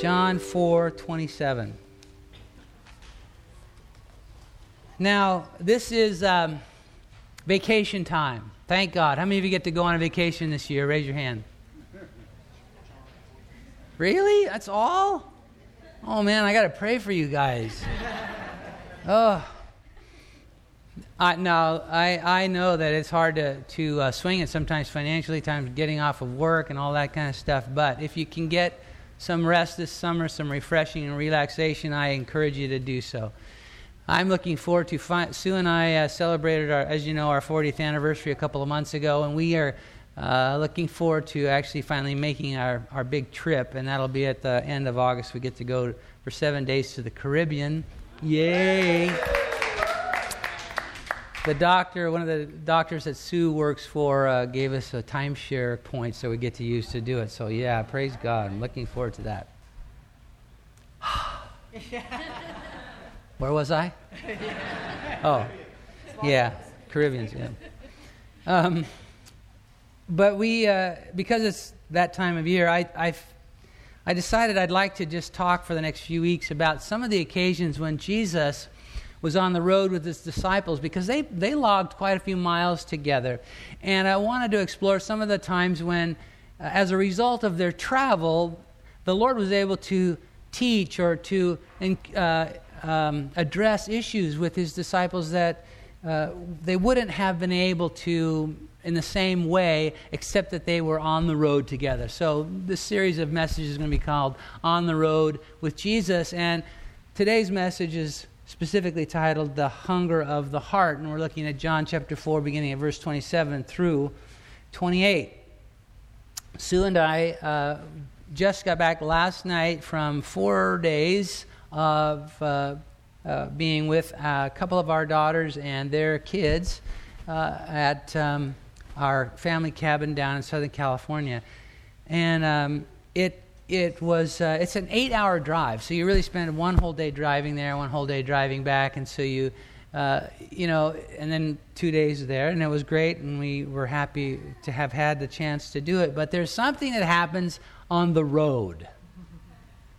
John 4 27. Now, this is um, vacation time. Thank God. How many of you get to go on a vacation this year? Raise your hand. Really? That's all? Oh man, I got to pray for you guys. Oh. I, no, I, I know that it's hard to, to uh, swing it sometimes financially, times getting off of work and all that kind of stuff. But if you can get some rest this summer, some refreshing and relaxation, I encourage you to do so. I'm looking forward to fi- Sue and I uh, celebrated our, as you know, our 40th anniversary a couple of months ago, and we are uh, looking forward to actually finally making our, our big trip, and that'll be at the end of August. We get to go for seven days to the Caribbean. Yay! The doctor, one of the doctors that Sue works for, uh, gave us a timeshare point so we get to use to do it. So, yeah, praise God. I'm looking forward to that. Where was I? Oh, yeah, Caribbeans, yeah. Um, but we, uh, because it's that time of year, I, I've, I decided I'd like to just talk for the next few weeks about some of the occasions when Jesus was on the road with his disciples because they, they logged quite a few miles together. And I wanted to explore some of the times when, uh, as a result of their travel, the Lord was able to teach or to uh, um, address issues with his disciples that uh, they wouldn't have been able to in the same way, except that they were on the road together. So, this series of messages is going to be called On the Road with Jesus. And today's message is specifically titled The Hunger of the Heart. And we're looking at John chapter 4, beginning at verse 27 through 28. Sue and I uh, just got back last night from four days of uh, uh, being with a couple of our daughters and their kids uh, at um, our family cabin down in Southern California. And um, it it was uh, it's an eight hour drive so you really spend one whole day driving there one whole day driving back and so you uh, you know and then two days there and it was great and we were happy to have had the chance to do it. But there's something that happens on the road.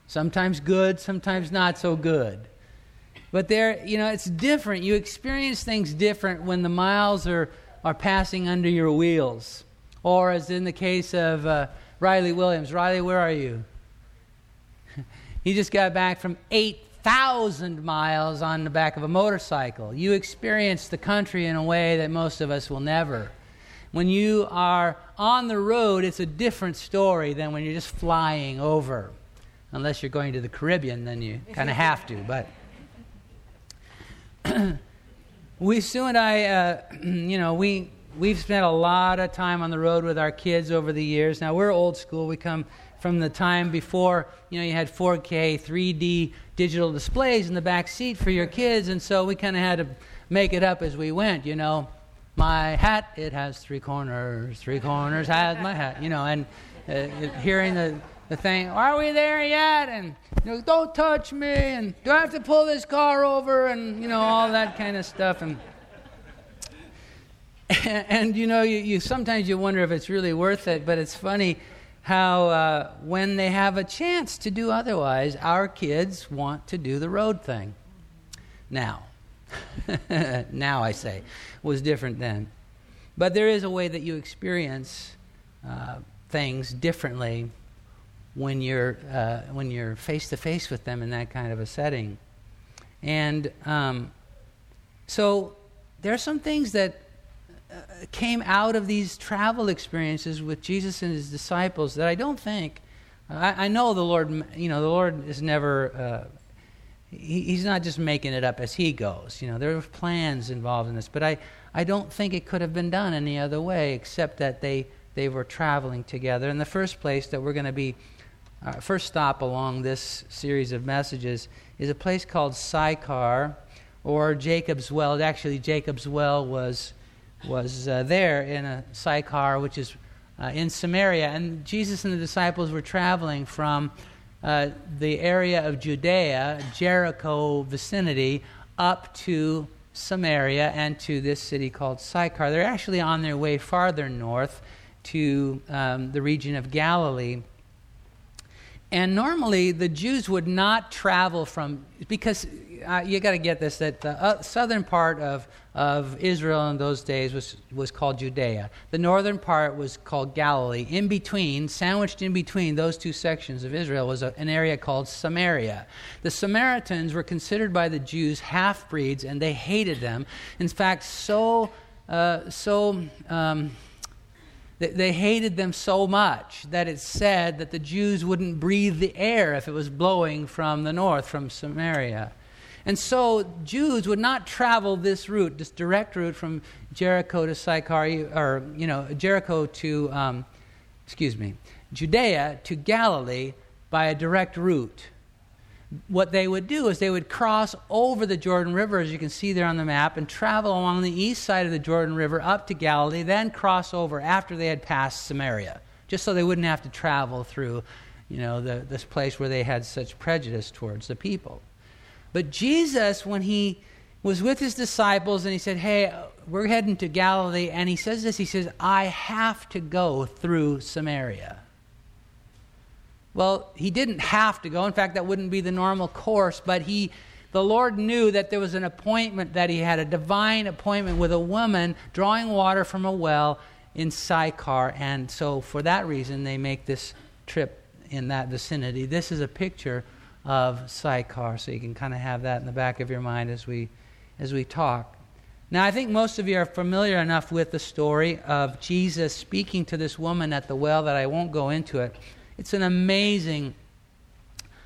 Sometimes good sometimes not so good. But there you know it's different. You experience things different when the miles are are passing under your wheels. Or as in the case of uh, Riley Williams. Riley, where are you? he just got back from 8,000 miles on the back of a motorcycle. You experience the country in a way that most of us will never. When you are on the road, it's a different story than when you're just flying over. Unless you're going to the Caribbean, then you kind of have to. But we, Sue and I, uh, you know, we we've spent a lot of time on the road with our kids over the years. Now, we're old school. We come from the time before, you know, you had 4K, 3D digital displays in the back seat for your kids, and so we kind of had to make it up as we went, you know. My hat, it has three corners. Three corners has my hat, you know, and uh, hearing the, the thing, are we there yet? And, you know, don't touch me, and do I have to pull this car over? And, you know, all that kind of stuff. And, and you know, you, you, sometimes you wonder if it's really worth it, but it's funny how uh, when they have a chance to do otherwise, our kids want to do the road thing. Now, now I say, was different then. But there is a way that you experience uh, things differently when you're uh, when you're face to face with them in that kind of a setting. And um, so there are some things that came out of these travel experiences with Jesus and his disciples that I don't think, I, I know the Lord, you know, the Lord is never, uh, he, he's not just making it up as he goes. You know, there are plans involved in this, but I, I don't think it could have been done any other way except that they, they were traveling together. In the first place, that we're going to be, uh, first stop along this series of messages is a place called Sychar or Jacob's Well. Actually, Jacob's Well was was uh, there in a Sychar, which is uh, in Samaria. And Jesus and the disciples were traveling from uh, the area of Judea, Jericho vicinity, up to Samaria and to this city called Sychar. They're actually on their way farther north to um, the region of Galilee. And normally the Jews would not travel from, because uh, you got to get this, that the uh, southern part of, of Israel in those days was, was called Judea. The northern part was called Galilee. In between, sandwiched in between those two sections of Israel, was a, an area called Samaria. The Samaritans were considered by the Jews half breeds, and they hated them. In fact, so, uh, so, um, they hated them so much that it said that the Jews wouldn't breathe the air if it was blowing from the north, from Samaria. And so Jews would not travel this route, this direct route from Jericho to Sychar, or, you know, Jericho to, um, excuse me, Judea to Galilee by a direct route what they would do is they would cross over the Jordan River, as you can see there on the map, and travel along the east side of the Jordan River up to Galilee, then cross over after they had passed Samaria, just so they wouldn't have to travel through, you know, the, this place where they had such prejudice towards the people. But Jesus, when he was with his disciples and he said, Hey, we're heading to Galilee, and he says this, he says, I have to go through Samaria. Well, he didn't have to go. In fact, that wouldn't be the normal course, but he the Lord knew that there was an appointment that he had a divine appointment with a woman drawing water from a well in Sychar, and so for that reason they make this trip in that vicinity. This is a picture of Sychar, so you can kind of have that in the back of your mind as we as we talk. Now, I think most of you are familiar enough with the story of Jesus speaking to this woman at the well that I won't go into it. It's an amazing,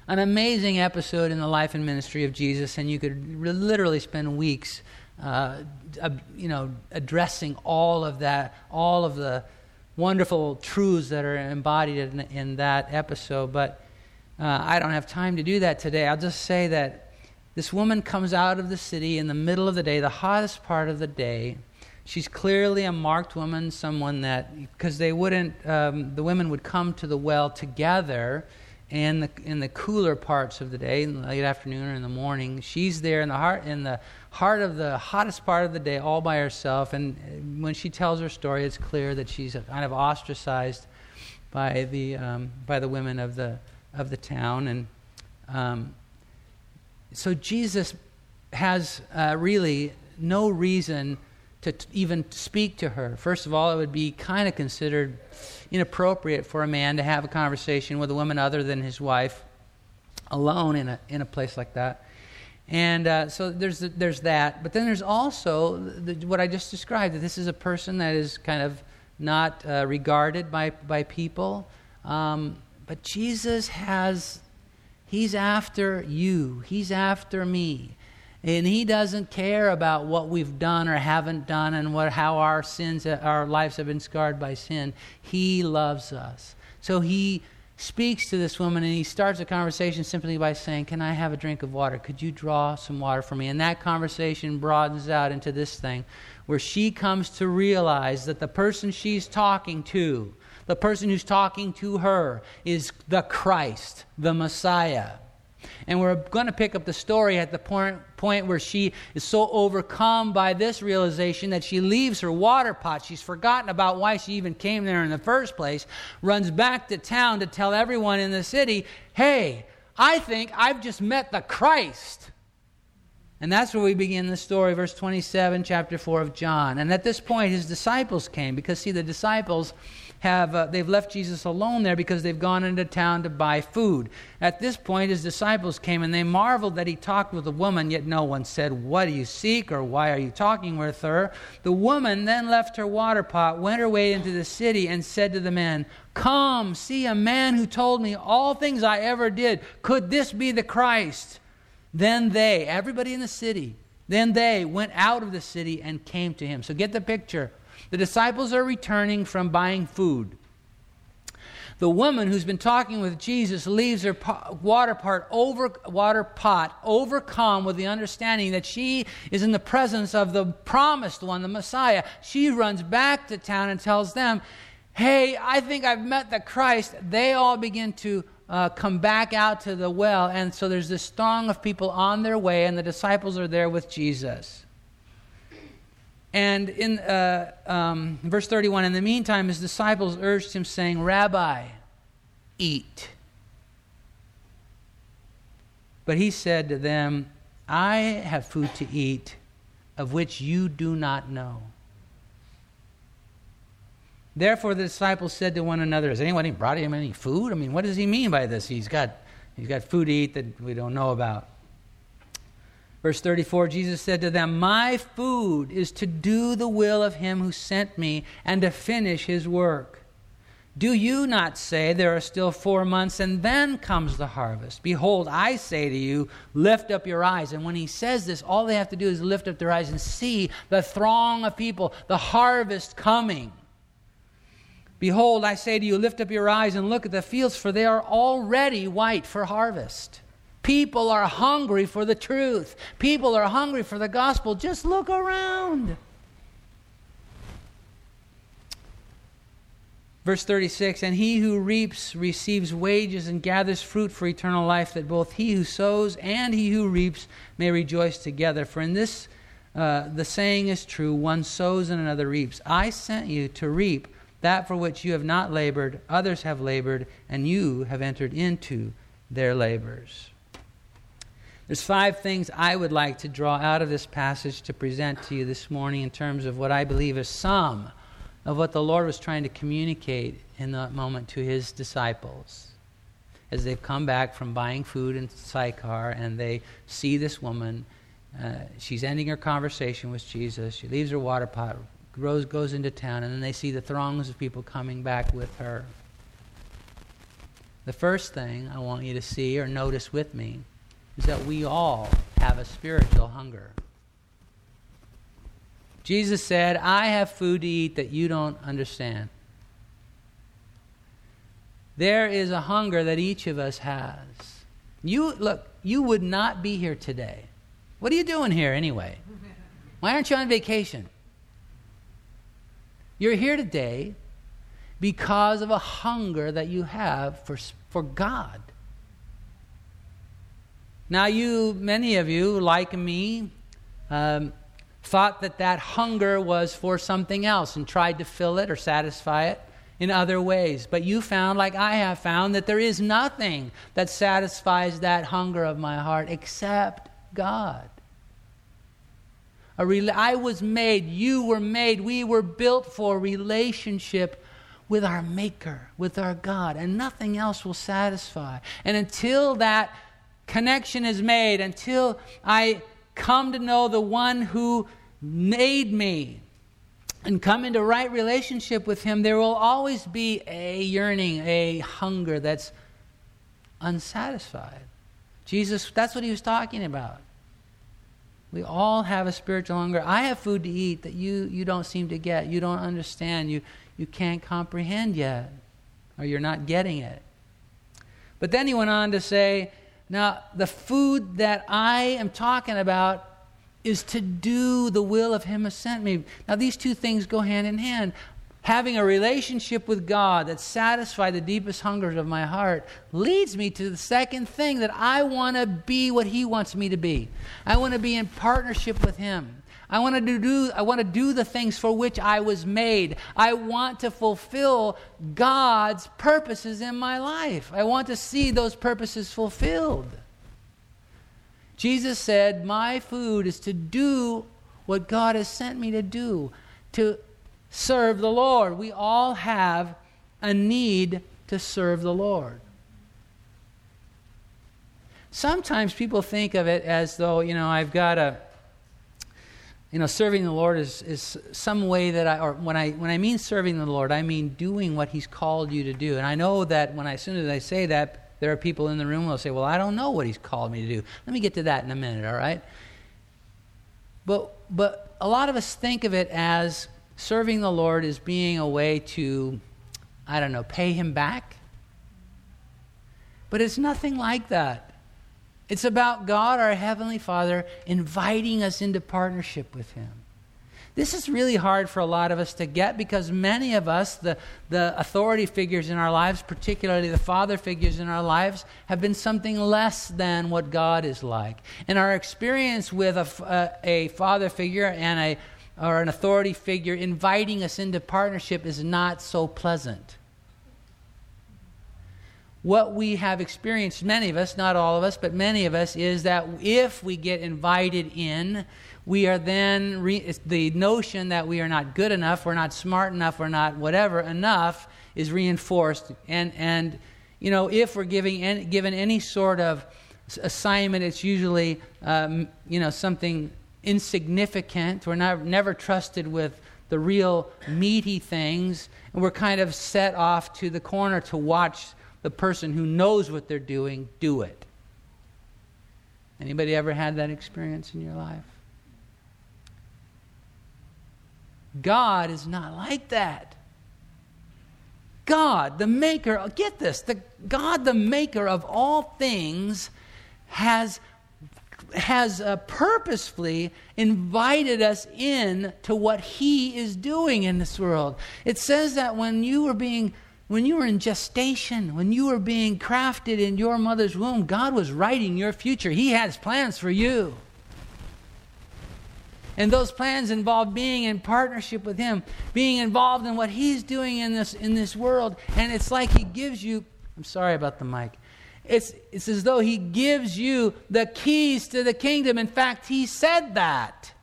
an amazing episode in the life and ministry of Jesus, and you could literally spend weeks, uh, uh, you know, addressing all of that, all of the wonderful truths that are embodied in, in that episode. But uh, I don't have time to do that today. I'll just say that this woman comes out of the city in the middle of the day, the hottest part of the day She's clearly a marked woman, someone that, because they wouldn't, um, the women would come to the well together in the, in the cooler parts of the day, in the late afternoon or in the morning. She's there in the heart, in the heart of the hottest part of the day, all by herself. And when she tells her story, it's clear that she's kind of ostracized by the, um, by the women of the, of the town. And um, so Jesus has uh, really no reason to t- even speak to her. First of all, it would be kind of considered inappropriate for a man to have a conversation with a woman other than his wife alone in a, in a place like that. And uh, so there's, there's that. But then there's also the, what I just described that this is a person that is kind of not uh, regarded by, by people. Um, but Jesus has, he's after you, he's after me. And he doesn't care about what we've done or haven't done and what, how our sins, our lives have been scarred by sin. He loves us. So he speaks to this woman and he starts a conversation simply by saying, Can I have a drink of water? Could you draw some water for me? And that conversation broadens out into this thing where she comes to realize that the person she's talking to, the person who's talking to her, is the Christ, the Messiah. And we're going to pick up the story at the point, point where she is so overcome by this realization that she leaves her water pot. She's forgotten about why she even came there in the first place, runs back to town to tell everyone in the city, hey, I think I've just met the Christ. And that's where we begin the story, verse 27, chapter 4 of John. And at this point, his disciples came because, see, the disciples have uh, they've left Jesus alone there because they've gone into town to buy food. At this point, his disciples came and they marveled that he talked with a woman, yet no one said, What do you seek? or Why are you talking with her? The woman then left her water pot, went her way into the city, and said to the men, Come, see a man who told me all things I ever did. Could this be the Christ? Then they, everybody in the city, then they went out of the city and came to him. So get the picture. The disciples are returning from buying food. The woman who's been talking with Jesus leaves her water pot over water pot overcome with the understanding that she is in the presence of the promised one, the Messiah. She runs back to town and tells them, "Hey, I think I've met the Christ." They all begin to uh, come back out to the well, and so there's this throng of people on their way, and the disciples are there with Jesus. And in uh, um, verse 31, in the meantime, his disciples urged him, saying, Rabbi, eat. But he said to them, I have food to eat of which you do not know. Therefore the disciples said to one another, Has anyone brought him any food? I mean, what does he mean by this? He's got, he's got food to eat that we don't know about. Verse 34 Jesus said to them, My food is to do the will of him who sent me and to finish his work. Do you not say, There are still four months, and then comes the harvest? Behold, I say to you, lift up your eyes. And when he says this, all they have to do is lift up their eyes and see the throng of people, the harvest coming. Behold, I say to you, lift up your eyes and look at the fields, for they are already white for harvest. People are hungry for the truth. People are hungry for the gospel. Just look around. Verse 36 And he who reaps receives wages and gathers fruit for eternal life, that both he who sows and he who reaps may rejoice together. For in this uh, the saying is true one sows and another reaps. I sent you to reap that for which you have not labored, others have labored, and you have entered into their labors. There's five things I would like to draw out of this passage to present to you this morning in terms of what I believe is some of what the Lord was trying to communicate in that moment to his disciples. As they've come back from buying food in Sychar and they see this woman, uh, she's ending her conversation with Jesus. She leaves her water pot, goes, goes into town, and then they see the throngs of people coming back with her. The first thing I want you to see or notice with me is that we all have a spiritual hunger. Jesus said, I have food to eat that you don't understand. There is a hunger that each of us has. You look, you would not be here today. What are you doing here anyway? Why aren't you on vacation? You're here today because of a hunger that you have for, for God. Now, you, many of you, like me, um, thought that that hunger was for something else and tried to fill it or satisfy it in other ways. But you found, like I have found, that there is nothing that satisfies that hunger of my heart except God. Re- I was made, you were made, we were built for relationship with our Maker, with our God, and nothing else will satisfy. And until that connection is made, until I come to know the one who made me and come into right relationship with him, there will always be a yearning, a hunger that's unsatisfied. Jesus, that's what he was talking about. We all have a spiritual hunger. I have food to eat that you, you don't seem to get. You don't understand. You, you can't comprehend yet, or you're not getting it. But then he went on to say, now, the food that I am talking about is to do the will of Him who sent me. Now, these two things go hand in hand. Having a relationship with God that satisfies the deepest hungers of my heart leads me to the second thing that I want to be what He wants me to be. I want to be in partnership with Him. I want to do I want to do the things for which I was made. I want to fulfill God's purposes in my life. I want to see those purposes fulfilled. Jesus said, "My food is to do what God has sent me to do, to serve the Lord." We all have a need to serve the Lord. Sometimes people think of it as though, you know, I've got a you know, serving the Lord is, is some way that I, or when I, when I mean serving the Lord, I mean doing what He's called you to do. And I know that when I, as soon as I say that, there are people in the room who will say, well, I don't know what He's called me to do. Let me get to that in a minute, all right? But, but a lot of us think of it as serving the Lord as being a way to, I don't know, pay Him back. But it's nothing like that. It's about God, our Heavenly Father, inviting us into partnership with Him. This is really hard for a lot of us to get because many of us, the, the authority figures in our lives, particularly the father figures in our lives, have been something less than what God is like. And our experience with a, a, a father figure and a, or an authority figure inviting us into partnership is not so pleasant. what we have experienced, many of us, not all of us, but many of us, is that if we get invited in, we are then, re- the notion that we are not good enough, we're not smart enough, we're not whatever enough is reinforced. And, and you know, if we're giving any, given any sort of assignment, it's usually, um, you know, something insignificant. We're not, never trusted with the real meaty things. And we're kind of set off to the corner to watch the person who knows what they're doing do it. Anybody ever had that experience in your life? God is not like that. God, the maker, get this, the God the maker of all things has has uh, purposefully invited us in to what he is doing in this world. It says that when you were being when you were in gestation, when you were being crafted in your mother's womb, God was writing your future. He has plans for you. And those plans involve being in partnership with Him, being involved in what He's doing in this, in this world. And it's like He gives you, I'm sorry about the mic. It's, it's as though He gives you the keys to the kingdom. In fact, He said that.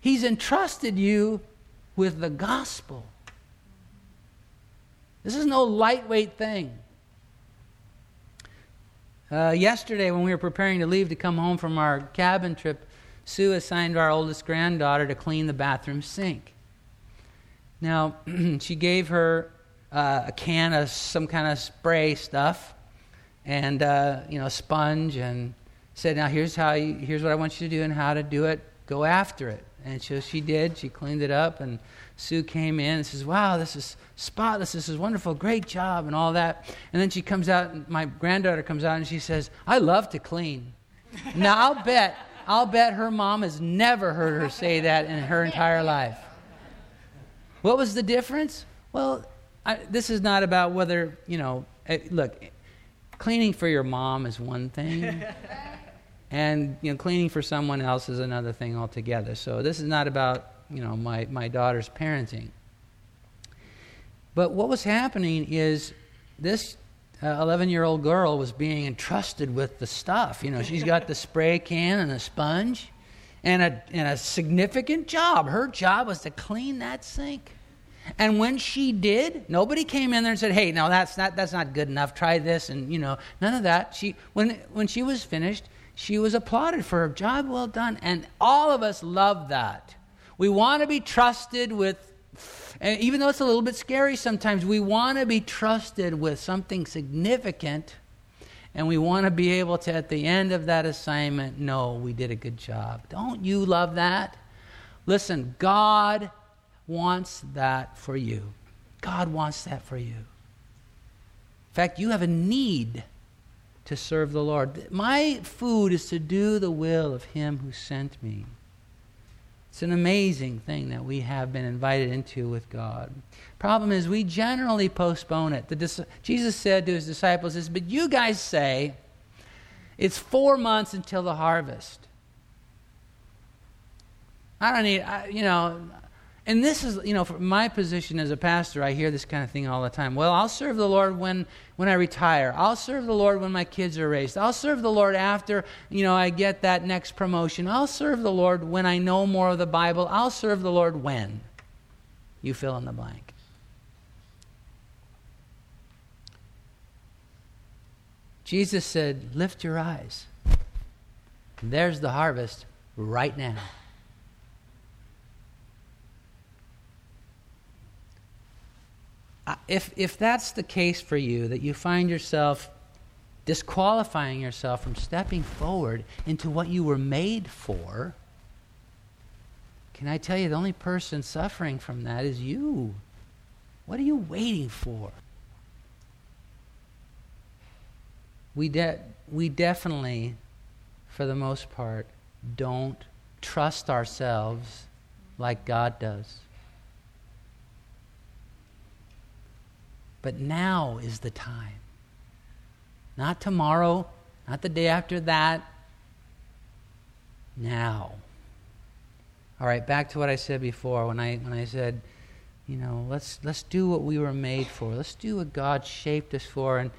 He's entrusted you with the gospel. This is no lightweight thing. Uh, yesterday, when we were preparing to leave to come home from our cabin trip, Sue assigned our oldest granddaughter to clean the bathroom sink. Now, she gave her uh, a can of some kind of spray stuff and, uh, you know, a sponge and said, now here's, how you, here's what I want you to do and how to do it. Go after it. And so she did. She cleaned it up and Sue came in and says, Wow, this is spotless. This is wonderful. Great job, and all that. And then she comes out, and my granddaughter comes out, and she says, I love to clean. now, I'll bet, I'll bet her mom has never heard her say that in her entire life. What was the difference? Well, I, this is not about whether, you know, eh, look, cleaning for your mom is one thing. and you know cleaning for someone else is another thing altogether so this is not about you know, my, my daughter's parenting. But what was happening is this 11 uh, year old girl was being entrusted with the stuff. You know, she's got the spray can and a sponge and a, and a significant job. Her job was to clean that sink. And when she did, nobody came in there and said, "Hey, no, that's not that's not good enough. Try this." And you know, none of that. She when when she was finished, she was applauded for her job well done, and all of us loved that. We want to be trusted with, and even though it's a little bit scary sometimes, we want to be trusted with something significant. And we want to be able to, at the end of that assignment, know we did a good job. Don't you love that? Listen, God wants that for you. God wants that for you. In fact, you have a need to serve the Lord. My food is to do the will of Him who sent me. It's an amazing thing that we have been invited into with God. Problem is, we generally postpone it. The, Jesus said to his disciples, "Is but you guys say it's four months until the harvest. I don't need, I, you know, and this is, you know, from my position as a pastor, I hear this kind of thing all the time. Well, I'll serve the Lord when, when I retire. I'll serve the Lord when my kids are raised. I'll serve the Lord after, you know, I get that next promotion. I'll serve the Lord when I know more of the Bible. I'll serve the Lord when. You fill in the blank. Jesus said, Lift your eyes. There's the harvest right now. If, if that's the case for you, that you find yourself disqualifying yourself from stepping forward into what you were made for, can I tell you the only person suffering from that is you? What are you waiting for? We, de- we definitely, for the most part, don't trust ourselves like God does. But now is the time. Not tomorrow, not the day after that. Now. All right, back to what I said before when I, when I said, you know, let's let's do what we were made for. Let's do what God shaped us for. And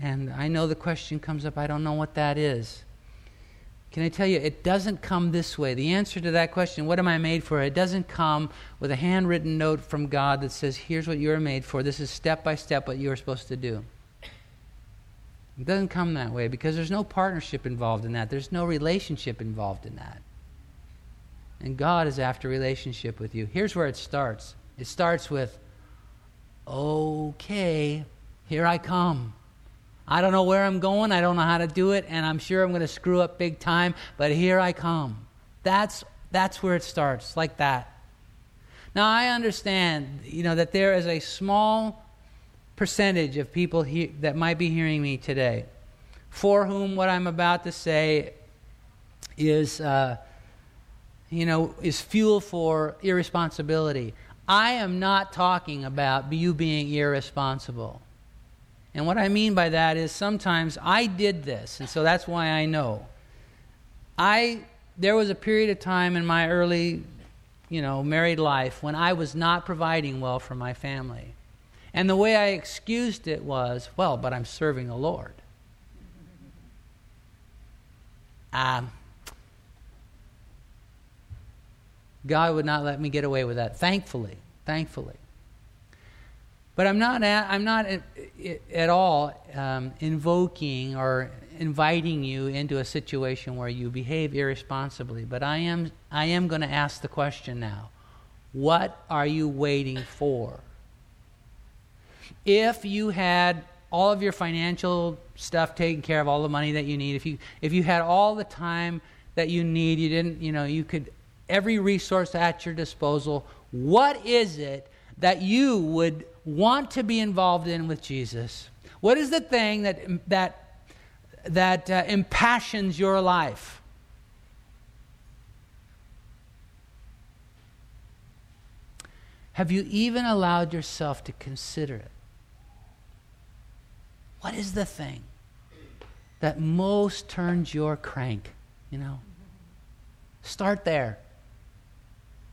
and I know the question comes up, I don't know what that is. Can I tell you, it doesn't come this way. The answer to that question, what am I made for? It doesn't come with a handwritten note from God that says, here's what you're made for. This is step by step what you're supposed to do. It doesn't come that way because there's no partnership involved in that, there's no relationship involved in that. And God is after relationship with you. Here's where it starts it starts with, okay, here I come. I don't know where I'm going, I don't know how to do it, and I'm sure I'm going to screw up big time, but here I come. That's, that's where it starts, like that. Now, I understand, you know, that there is a small percentage of people he- that might be hearing me today for whom what I'm about to say is, uh, you know, is fuel for irresponsibility. I am not talking about you being irresponsible. And what I mean by that is sometimes I did this, and so that's why I know. I there was a period of time in my early, you know, married life when I was not providing well for my family. And the way I excused it was, well, but I'm serving the Lord. Um, God would not let me get away with that, thankfully. Thankfully. But I'm not at, I'm not at, at all um, invoking or inviting you into a situation where you behave irresponsibly. But I am, I am going to ask the question now what are you waiting for? If you had all of your financial stuff taken care of, all the money that you need, if you, if you had all the time that you need, you didn't, you know, you could, every resource at your disposal, what is it that you would want to be involved in with Jesus? What is the thing that, that, that uh, impassions your life? Have you even allowed yourself to consider it? What is the thing that most turns your crank? You know? Start there.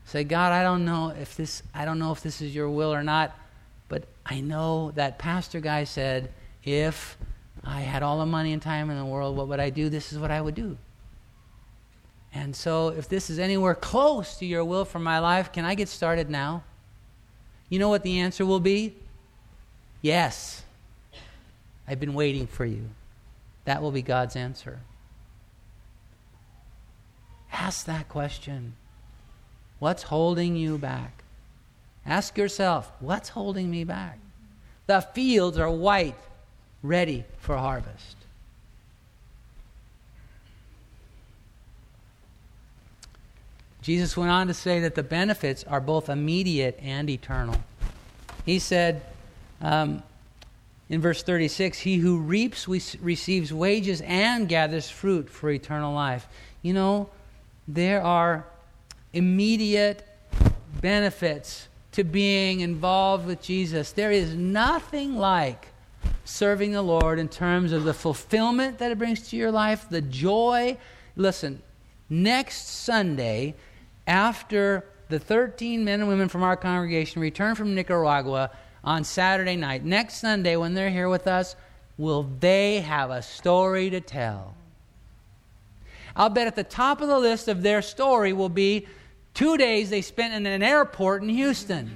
Say, God, I don't know if this I don't know if this is your will or not, but I know that pastor guy said, if I had all the money and time in the world, what would I do? This is what I would do. And so if this is anywhere close to your will for my life, can I get started now? You know what the answer will be? Yes. I've been waiting for you. That will be God's answer. Ask that question. What's holding you back? Ask yourself, what's holding me back? The fields are white, ready for harvest. Jesus went on to say that the benefits are both immediate and eternal. He said, um, in verse 36 He who reaps receives wages and gathers fruit for eternal life. You know, there are immediate benefits to being involved with Jesus. There is nothing like serving the Lord in terms of the fulfillment that it brings to your life, the joy. Listen, next Sunday, after the 13 men and women from our congregation return from Nicaragua, on Saturday night. Next Sunday, when they're here with us, will they have a story to tell? I'll bet at the top of the list of their story will be two days they spent in an airport in Houston.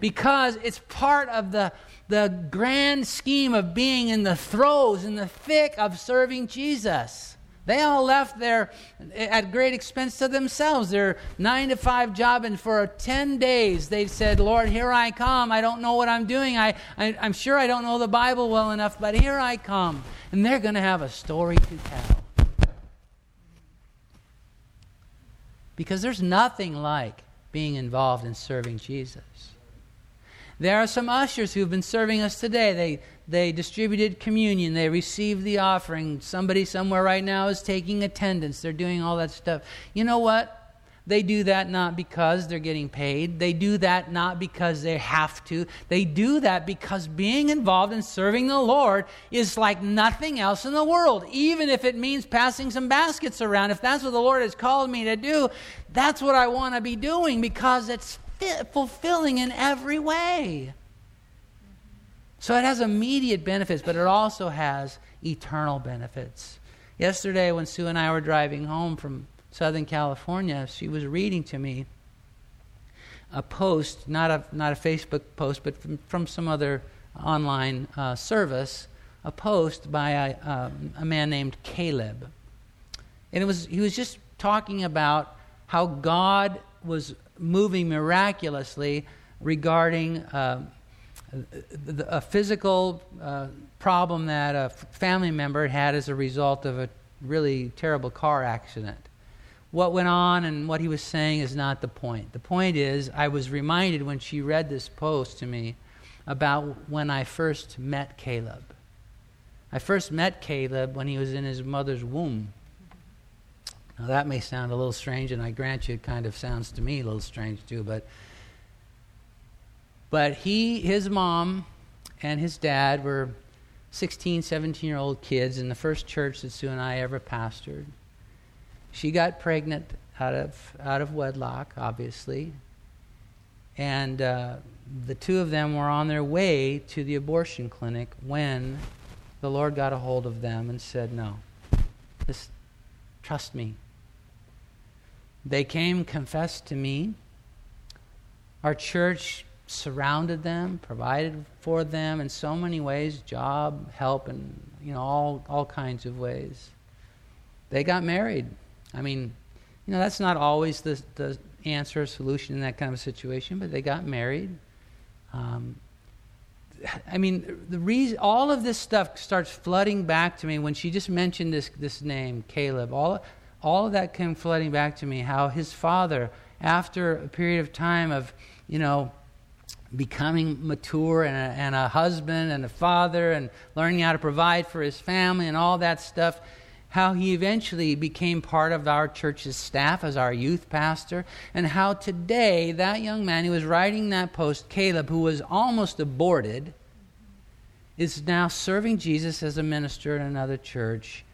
Because it's part of the, the grand scheme of being in the throes, in the thick of serving Jesus. They all left there at great expense to themselves. Their nine to five job, and for 10 days they said, Lord, here I come. I don't know what I'm doing. I, I, am sure I don't know the Bible well enough, but here I come. And they're going to have a story to tell. Because there's nothing like being involved in serving Jesus. There are some ushers who've been serving us today. They, they distributed communion. They received the offering. Somebody somewhere right now is taking attendance. They're doing all that stuff. You know what? They do that not because they're getting paid. They do that not because they have to. They do that because being involved in serving the Lord is like nothing else in the world. Even if it means passing some baskets around, if that's what the Lord has called me to do, that's what I want to be doing because it's fi- fulfilling in every way. So it has immediate benefits, but it also has eternal benefits. Yesterday, when Sue and I were driving home from Southern California, she was reading to me a post, not a, not a Facebook post, but from, from some other online uh, service, a post by a, uh, a man named Caleb. And it was, he was just talking about how God was moving miraculously regarding uh, a physical uh, problem that a family member had as a result of a really terrible car accident. What went on and what he was saying is not the point. The point is, I was reminded when she read this post to me about when I first met Caleb. I first met Caleb when he was in his mother's womb. Now, that may sound a little strange, and I grant you it kind of sounds to me a little strange too, but but he, his mom, and his dad were 16, 17 year old kids in the first church that Sue and I ever pastored. She got pregnant out of, out of wedlock, obviously. And uh, the two of them were on their way to the abortion clinic when the Lord got a hold of them and said, No, just trust me. They came, confessed to me. Our church surrounded them, provided for them in so many ways job, help, and you know, all, all kinds of ways. They got married. I mean, you know, that's not always the, the answer or solution in that kind of situation, but they got married. Um, I mean, the reason all of this stuff starts flooding back to me when she just mentioned this this name, Caleb. All all of that came flooding back to me. How his father, after a period of time of, you know, becoming mature and a, and a husband and a father and learning how to provide for his family and all that stuff, how he eventually became part of our church's staff as our youth pastor, and how today that young man who was writing that post, Caleb, who was almost aborted, is now serving Jesus as a minister in another church.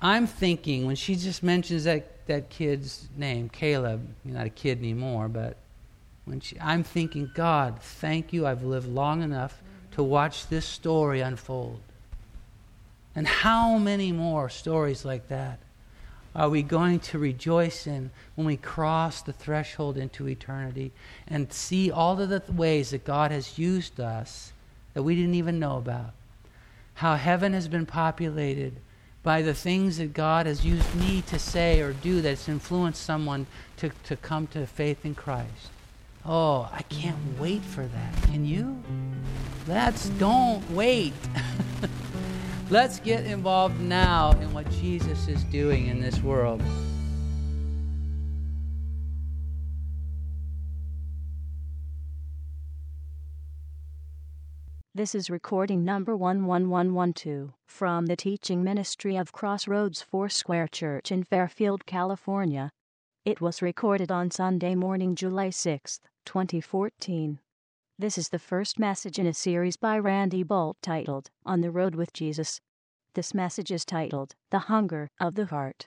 I'm thinking, when she just mentions that, that kid's name, Caleb, not a kid anymore, but when she, I'm thinking, God, thank you. I've lived long enough to watch this story unfold. And how many more stories like that are we going to rejoice in when we cross the threshold into eternity and see all of the ways that God has used us that we didn't even know about? How heaven has been populated by the things that God has used me to say or do that's influenced someone to, to come to faith in Christ. Oh, I can't wait for that. Can you? Let's don't wait. Let's get involved now in what Jesus is doing in this world. This is recording number 11112 from the teaching ministry of Crossroads Foursquare Church in Fairfield, California. It was recorded on Sunday morning, July 6th. 2014. This is the first message in a series by Randy Boldt titled On the Road with Jesus. This message is titled The Hunger of the Heart.